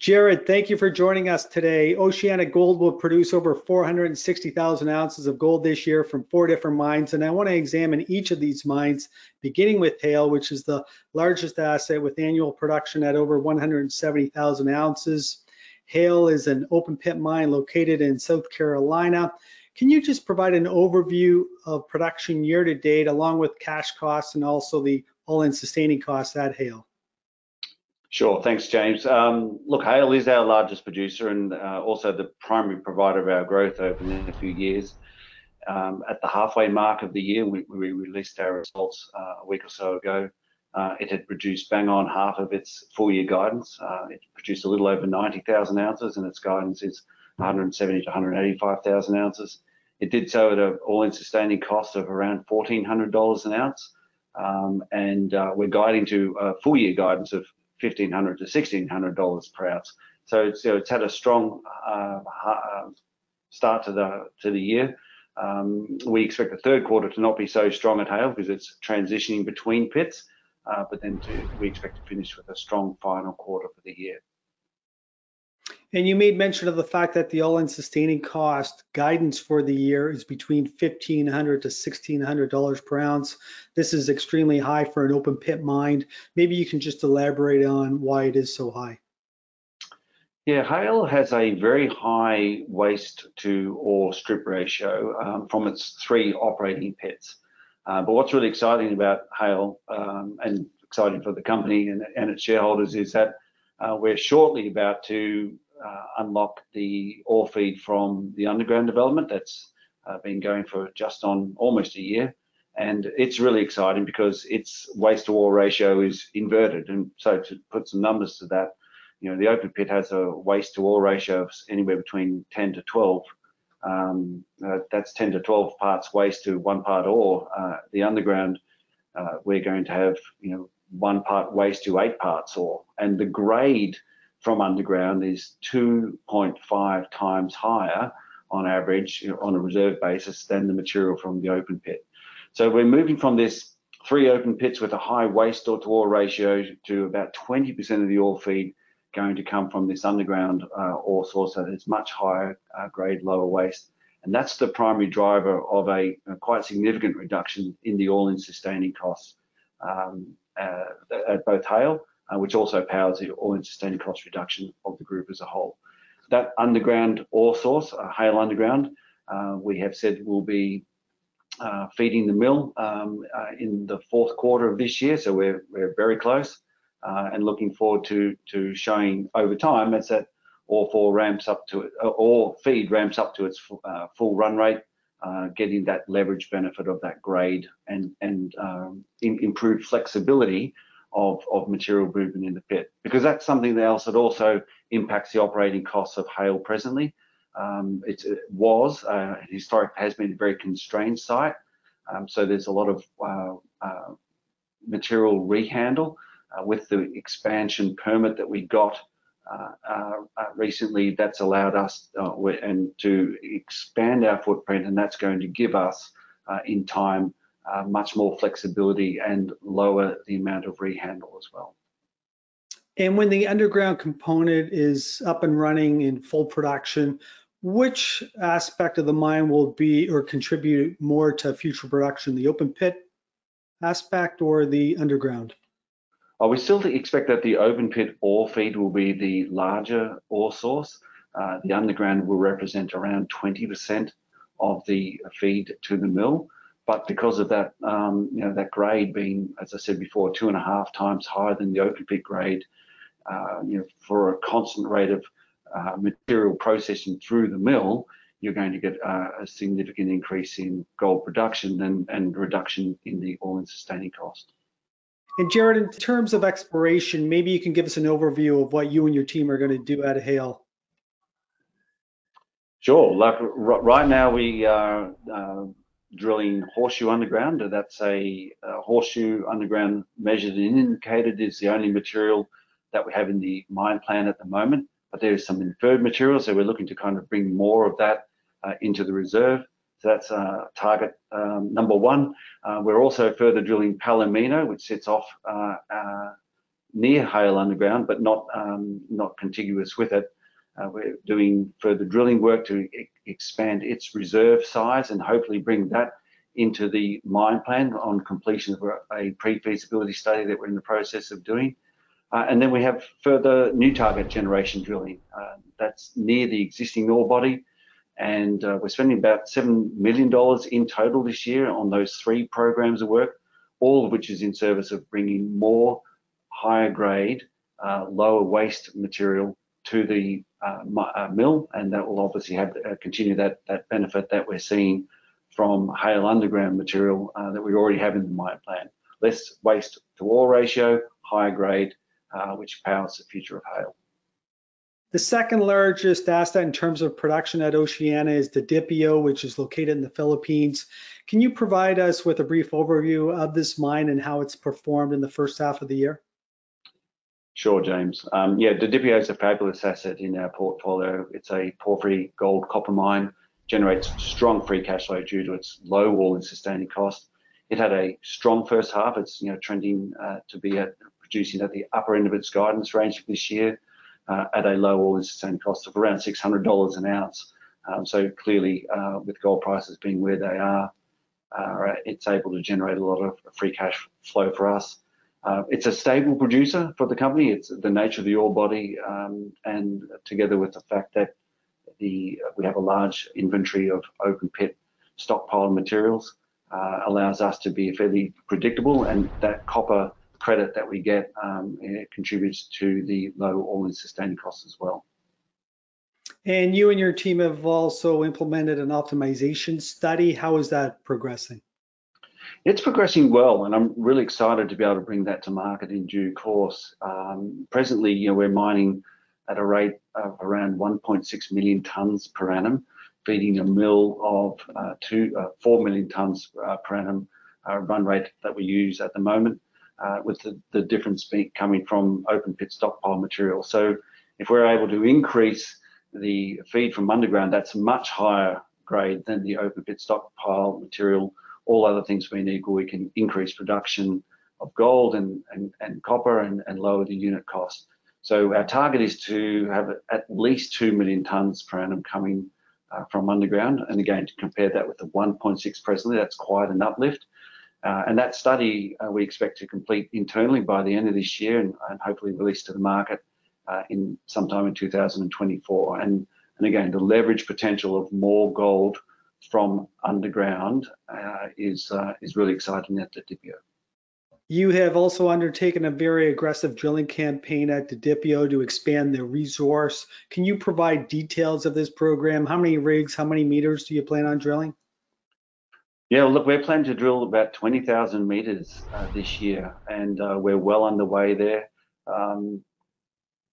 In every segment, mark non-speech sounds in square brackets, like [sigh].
Gerard, thank you for joining us today. OceanaGold will produce over 460,000 ounces of gold this year from four different mines, and I want to examine each of these mines, beginning with Haile, which is the largest asset with annual production at over 170,000 ounces. Haile is an open pit mine located in South Carolina. Can you just provide an overview of production year to date, along with cash costs and also the all-in sustaining costs at Haile? Sure. Thanks, James. Um, look, Haile is our largest producer and uh, also the primary provider of our growth over the next few years. Um, at the halfway mark of the year, we released our results uh, a week or so ago. Uh, it had produced bang on half of its full year guidance. It produced a little over 90,000 ounces, and its guidance is 170,000-185,000 ounces. It did so at an all-in sustaining cost of around $1,400 an ounce. Um, and we're guiding to a full year guidance of $1,500-$1,600 per ounce. So it's you know, it's had a strong uh, uh, start to the to the year. Um, we expect the third quarter to not be so strong at Haile because it's transitioning between pits. Uh, but then to, we expect to finish with a strong final quarter for the year. And you made mention of the fact that the all-in sustaining cost guidance for the year is between 1,500 to $1,600 per ounce. This is extremely high for an open pit mine. Maybe you can just elaborate on why it is so high. Yeah. Haile has a very high waste to ore strip ratio um, from its three operating pits. Uh, but what's really exciting about Haile, um, and exciting for the company and, and its shareholders, is that Uh, we're shortly about to uh, unlock the ore feed from the underground development that's uh, been going for just on almost a year. And it's really exciting because its waste to ore ratio is inverted. And so to put some numbers to that, you know, the open pit has a waste to ore ratio of anywhere between 10 to 12. Um, that's 10 to 12 parts waste to one part ore. The underground, we're going to have one part waste to eight parts ore. And the grade from underground is 2.5 times higher on average on a reserve basis than the material from the open pit. So we're moving from this three open pits with a high waste to ore ratio to about 20% of the ore feed going to come from this underground uh, ore source that is much higher uh, grade, lower waste. And that's the primary driver of a quite significant reduction in the all-in sustaining costs um, Uh, at both Haile, uh, which also powers the all-in sustaining cost reduction of the group as a whole. That underground ore source, uh, Haile Underground, we have said will be feeding the mill um, in the fourth quarter of this year. So we're very close, and looking forward to showing over time as that ore feed ramps up to its full run rate, Uh, getting that leverage benefit of that grade and and um, improved flexibility of of material movement in the pit. Because that's something else that also impacts the operating costs of Haile presently. Um, it was, uh, historically has been a very constrained site. Um, so there's a lot of uh, material rehandle. With the expansion permit that we got Uh, uh, uh, recently, that's allowed us and to expand our footprint, and that's going to give us, in time, much more flexibility and lower the amount of rehandle as well. And when the underground component is up and running in full production, which aspect of the mine will be or contribute more to future production, the open pit aspect or the underground? Uh, we still expect that the open pit ore feed will be the larger ore source. Uh, the underground will represent around 20% of the feed to the mill. But because of that um, you know, that grade being, as I said before, 2.5 times higher than the open pit grade, uh, you know, for a constant rate of material processing through the mill, you're going to get a significant increase in gold production and and reduction in the all-in sustaining cost. Gerard, in terms of exploration, maybe you can give us an overview of what you and your team are going to do at Haile. Sure. Right now we are drilling Horseshoe Underground. That's a Horseshoe Underground measured and indicated is the only material that we have in the mine plan at the moment. But there is some inferred material, so we're looking to kind of bring more of that uh, into the reserve. So that's target number one. We're also further drilling Palomino, which sits off near Haile underground, but not um, not contiguous with it. Uh, we're doing further drilling work to e expand its reserve size and hopefully bring that into the mine plan on completion of a pre-feasibility study that we're in the process of doing. Uh, and then we have further new target generation drilling. Uh, that's near the existing ore body. And uh, we're spending about $7 million in total this year on those three programs of work, all of which is in service of bringing more higher grade, uh, lower waste material to the uh, uh, mill. And that will obviously have continue that, that benefit that we're seeing from Haile underground material that we already have in the mine plan. Less waste to ore ratio, higher grade, uh, which powers the future of Haile. The second largest asset in terms of production at Oceana is the Didipio, which is located in the Philippines. Can you provide us with a brief overview of this mine and how it's performed in the first half of the year? Sure, James. Um, yeah, Didipio is a fabulous asset in our portfolio. It's a porphyry gold copper mine, generates strong free cash flow due to its low all-in sustaining cost. It had a strong first half. It's you know trending uh, to be at producing at the upper end of its guidance range for this year uh, at a low all-in sustaining cost of around $600 an ounce. Um, so clearly, uh, with gold prices being where they are, uh, it's able to generate a lot of free cash flow for us. Uh, it's a stable producer for the company. It's the nature of the ore body, um, and together with the fact that the we have a large inventory of open pit stockpile materials, uh, allows us to be fairly predictable, and that copper credit that we get um, contributes to the low all-in sustaining costs as well. And you and your team have also implemented an optimization study. How is that progressing? It's progressing well, and I'm really excited to be able to bring that to market in due course. Um, presently, you know, we're mining at a rate of around 1.6 million tonnes per annum, feeding a mill of uh, two, uh, 4 million tonnes uh, per annum uh, run rate that we use at the moment uh, with the, the difference being coming from open pit stockpile material. So if we're able to increase the feed from underground, that's much higher grade than the open pit stockpile material. All other things being equal, we can increase production of gold and, and, and copper and, and lower the unit cost. So our target is to have at least 2 million tonnes per annum coming uh, from underground. And again, to compare that with the 1.6 presently, that's quite an uplift. Uh, and that study uh, we expect to complete internally by the end of this year and, hopefully release to the market uh, in sometime in 2024. And, and again, the leverage potential of more gold from underground is, is really exciting at the Didipio. You have also undertaken a very aggressive drilling campaign at the Didipio to expand the resource. Can you provide details of this program? How many rigs, how many meters do you plan on drilling? Yeah, look, we're planning to drill about 20,000 meters uh, this year, and uh, we're well underway there. Um,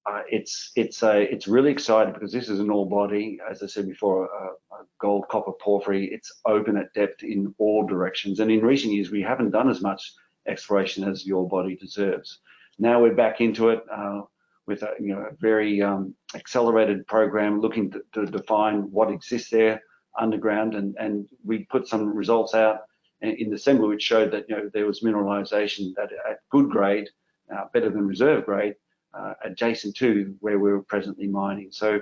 uh, it's it's a it's really exciting because this is an ore body, as I said before, a, a, gold copper porphyry. It's open at depth in all directions, and in recent years we haven't done as much exploration as ore body deserves. Now we're back into it uh, with a you know a very um, accelerated program, looking to, to define what exists there underground, and, and we put some results out in December which showed that you know there was mineralization at, at good grade, uh, better than reserve grade, uh, adjacent to where we are presently mining. So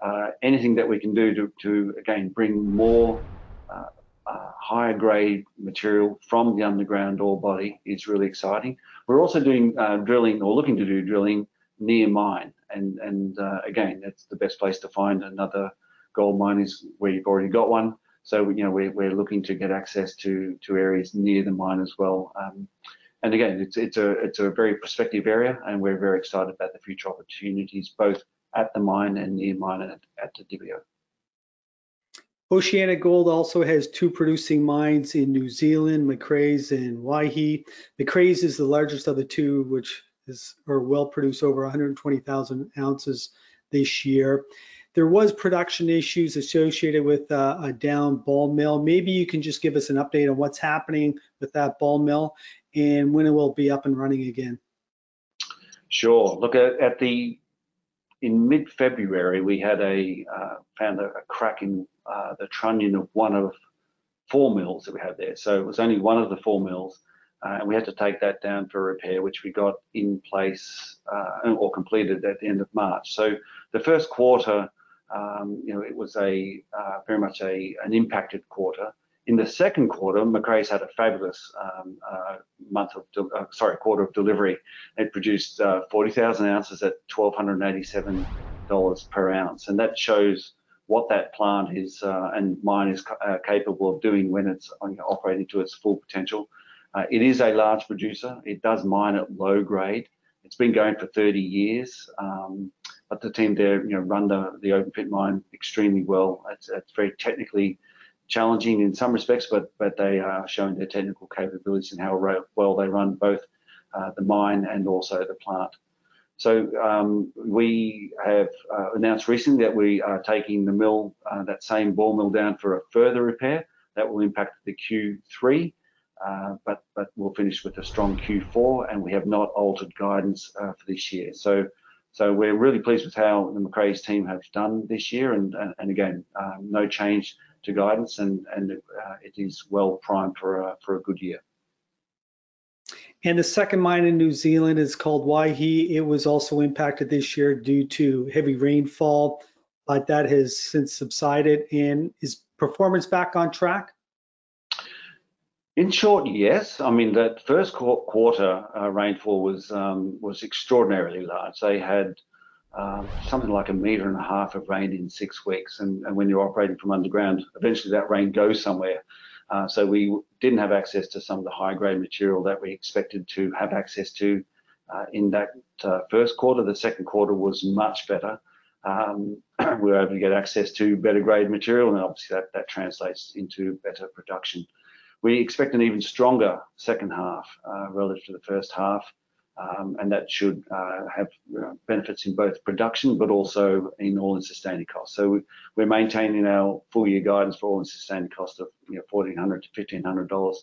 uh, anything that we can do to, to again bring more uh, uh, higher grade material from the underground ore body is really exciting. We're also doing uh, drilling or looking to do drilling near mine, and and again that's the best place to find another gold mine is where you've already got one. So you know we're, we're looking to get access to to areas near the mine as well. Um, and again, it's it's a it's a very prospective area, and we're very excited about the future opportunities both at the mine and near mine at, at the Didipio. OceanaGold also has two producing mines in New Zealand, Macraes and Waihi. Macraes is the largest of the two, which is or will produce over 120,000 ounces this year. There was production issues associated with uh, a down ball mill. Maybe you can just give us an update on what's happening with that ball mill and when it will be up and running again. Sure. Look at, at the in mid-February we had a uh, found a, a, crack in uh, the trunnion of one of four mills that we had there. So it was only one of the four mills. Uh, we had to take that down for repair, which we got in place uh, or completed at the end of March. So the first quarter, you know, it was a uh, very much a an impacted quarter. In the second quarter, Macraes had a fabulous um, uh, month of, uh, sorry, quarter of delivery. It produced uh, 40,000 ounces at $1,287 per ounce, and that shows what that plant is uh, and mine is uh, capable of doing when it's you know, operating to its full potential. It is a large producer. It does mine at low grade. It's been going for 30 years, um, but the team there, you know, run the, the open pit mine extremely well. It's, it's very technically challenging in some respects, but but they are showing their technical capabilities and how well they run both uh, the mine and also the plant. So um, we have uh, announced recently that we are taking the mill, uh, that same ball mill down for a further repair. That will impact the Q3, uh, but but we'll finish with a strong Q4, and we have not altered guidance uh, for this year. So so we're really pleased with how the Macraes team have done this year, and and, and again, um, no change to guidance, and and uh, it is well primed for a for a good year. And the second mine in New Zealand is called Waihi. It was also impacted this year due to heavy rainfall, but that has since subsided. And is performance back on track? In short, yes. I mean, that first quarter uh, rainfall was um, was extraordinarily large. They had uh, something like a metre and a half of rain in six weeks, and, and when you're operating from underground, eventually that rain goes somewhere. Uh, so we didn't have access to some of the high grade material that we expected to have access to uh, in that uh, first quarter. The second quarter was much better. Um, [clears throat] we were able to get access to better grade material and obviously that, that translates into better production. We expect an even stronger second half uh, relative to the first half. Um, and that should uh, have uh, benefits in both production but also in all-in sustaining costs. So we, are maintaining our full-year guidance for all-in sustaining cost of you know, 1,400 to $1,500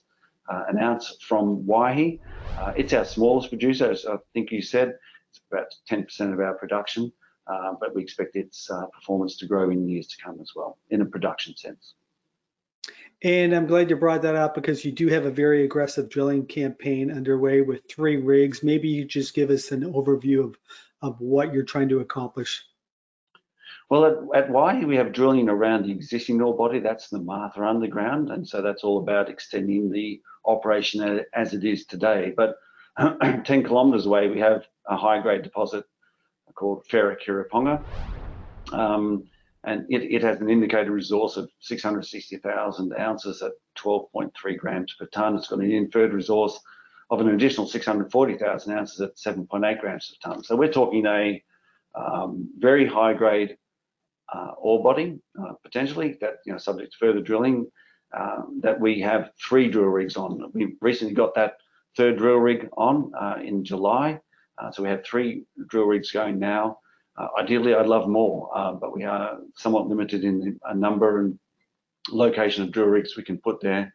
uh, an ounce from Waihi. Uh, it's our smallest producer, as I think you said. It's about 10% of our production, uh, but we expect its performance to grow in years to come as well, in a production sense. And I'm glad you brought that up because you do have a very aggressive drilling campaign underway with three rigs. Maybe you just give us an overview of, of what you're trying to accomplish. Well, at, at we have drilling around the existing ore body. That's the Martha Underground. And so that's all about extending the operation as it is today. But [clears throat] 10 kilometres away, we have a high grade deposit called Wharekirauponga. Um, and it, it has an indicated resource of 660,000 ounces at 12.3 grams per tonne. It's got an inferred resource of an additional 640,000 ounces at 7.8 grams per tonne. So we're talking a um, very high grade uh, ore body uh, potentially that you know subject to further drilling um, that we have three drill rigs on. We recently got that third drill rig on uh, in July, uh, so we have three drill rigs going now. Uh, ideally, I'd love more, uh, but we are somewhat limited in a number and location of drill rigs we can put there.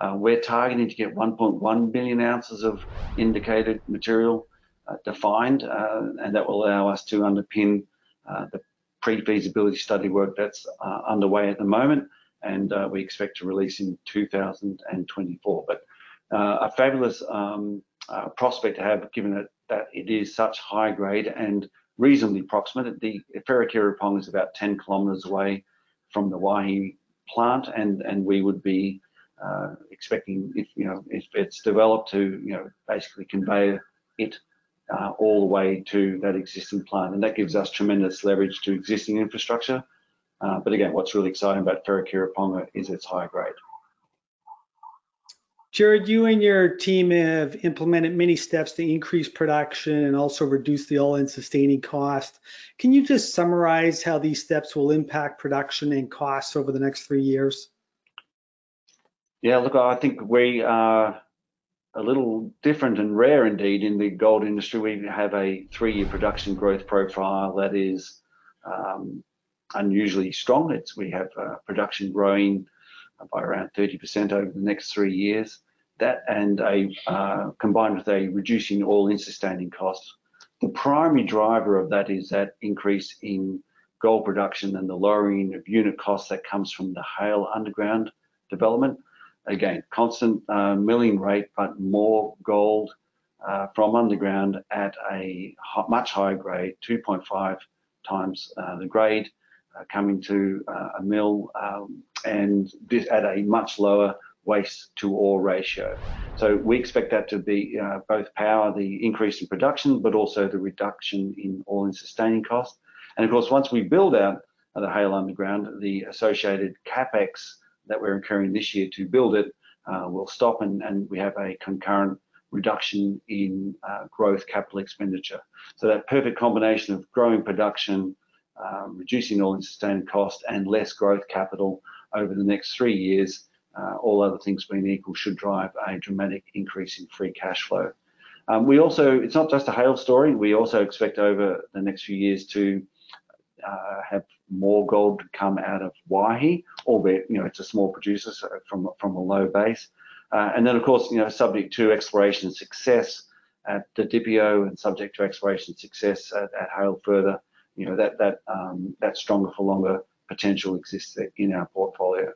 Uh, we're targeting to get 1.1 billion ounces of indicated material uh, defined, uh, and that will allow us to underpin uh, the pre-feasibility study work that's underway at the moment, and we expect to release in 2024. But a fabulous um, prospect to have, given that, that it is such high grade and reasonably proximate. The Wharekirauponga is about 10 kilometres away from the Waihi plant, and and we would be uh, expecting if you know if it's developed to you know basically convey it uh, all the way to that existing plant, and that gives us tremendous leverage to existing infrastructure. Uh, but again, what's really exciting about Wharekirauponga is its high grade. Gerard, you and your team have implemented many steps to increase production and also reduce the all-in sustaining cost. Can you just summarize how these steps will impact production and costs over the next three years? Yeah, look, I think we are a little different and rare indeed in the gold industry. We have a three-year production growth profile that is um, unusually strong. It's, we have uh, production growing by around 30% over the next three years. That and a uh, combined with a reducing all-in sustaining costs. The primary driver of that is that increase in gold production and the lowering of unit costs that comes from the Haile underground development. again, constant uh, milling rate, but more gold uh, from underground at a much higher grade, 2.5 times the grade coming to a mill, um, and this at a much lower waste to ore ratio. So we expect that to be uh, both power the increase in production, but also the reduction in all-in sustaining cost. And of course, once we build out the Haile Underground, the associated capex that we're incurring this year to build it uh, will stop, and, and we have a concurrent reduction in uh, growth capital expenditure. So that perfect combination of growing production, um, reducing all-in sustaining cost, and less growth capital over the next three years all other things being equal, should drive a dramatic increase in free cash flow. Um, we also, it's not just a Haile story, we also expect over the next few years to uh, have more gold come out of Waihi, albeit, you know, it's a small producer so from, from a low base. Uh, and then, of course, you know, subject to exploration success at the Didipio and subject to exploration success at, at Haile further, you know, that, that, um, that stronger for longer potential exists in our portfolio.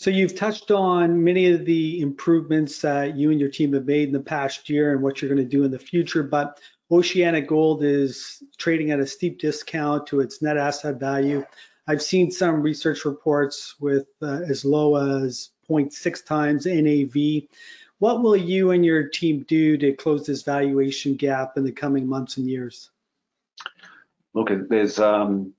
So you've touched on many of the improvements that you and your team have made in the past year and what you're going to do in the future, but OceanaGold is trading at a steep discount to its net asset value. I've seen some research reports with uh, as low as 0.6 times NAV. What will you and your team do to close this valuation gap in the coming months and years? Look, there's um,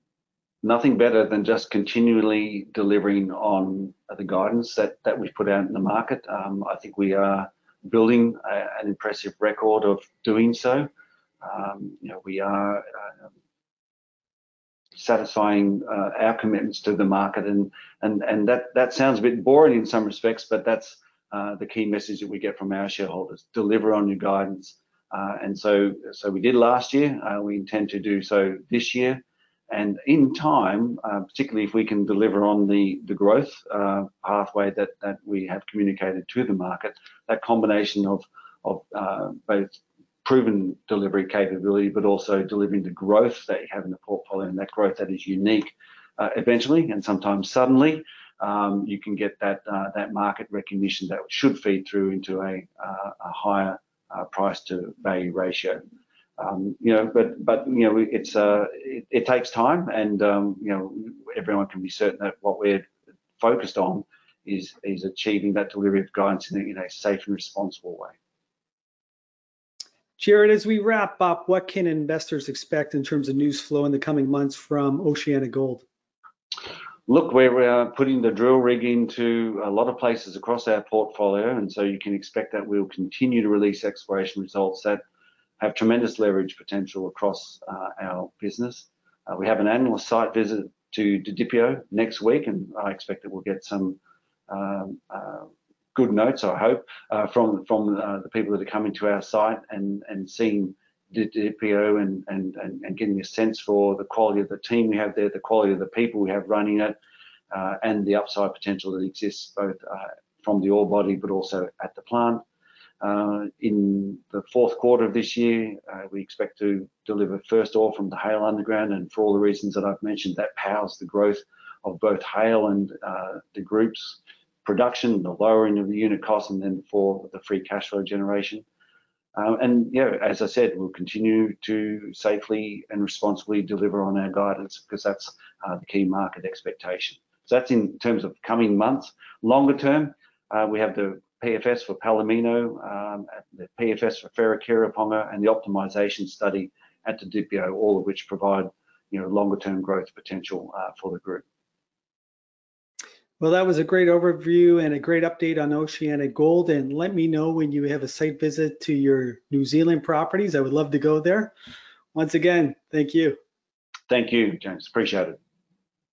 nothing better than just continually delivering on the guidance that, that we've put out in the market. Um, I think we are building a, an impressive record of doing so. Um, you know, we are uh, satisfying uh, our commitments to the market, and and and that that sounds a bit boring in some respects, but that's uh, the key message that we get from our shareholders: deliver on your guidance. Uh, and so, so we did last year. Uh, we intend to do so this year. And in time, uh, particularly if we can deliver on the, the growth uh, pathway that, that we have communicated to the market, that combination of, of uh, both proven delivery capability, but also delivering the growth that you have in the portfolio and that growth that is unique uh, eventually and sometimes suddenly, um, you can get that, uh, that market recognition that should feed through into a, uh, a higher price to value ratio. Um, you know, but but you know, it's uh, it, it takes time, and um, you know, everyone can be certain that what we're focused on is is achieving that delivery of guidance in a, in a safe and responsible way. Gerard, as we wrap up, what can investors expect in terms of news flow in the coming months from OceanaGold? Look, we're uh, putting the drill rig into a lot of places across our portfolio, and so you can expect that we'll continue to release exploration results that have tremendous leverage potential across uh, our business. Uh, we have an annual site visit to Didipio next week, and I expect that we'll get some um, uh, good notes, I hope, from the people that are coming to our site and seeing Didipio and, getting a sense for the quality of the team we have there, the quality of the people we have running it, and the upside potential that exists both from the ore body but also at the plant. Uh, in the fourth quarter of this year, uh, we expect to deliver first ore from the Haile underground, and for all the reasons that I've mentioned, that powers the growth of both Haile and uh, the group's production, the lowering of the unit cost, and then for the free cash flow generation. Um, and yeah, as I said, we'll continue to safely and responsibly deliver on our guidance because that's the key market expectation. So that's in terms of coming months. Longer term, we have the PFS for Palomino, um, the PFS for Wharekirauponga, and the optimization study at the Didipio, all of which provide you know longer term growth potential uh, for the group. Well, that was a great overview and a great update on OceanaGold. And let me know when you have a site visit to your New Zealand properties. I would love to go there. Once again, thank you. Thank you, James. Appreciate it.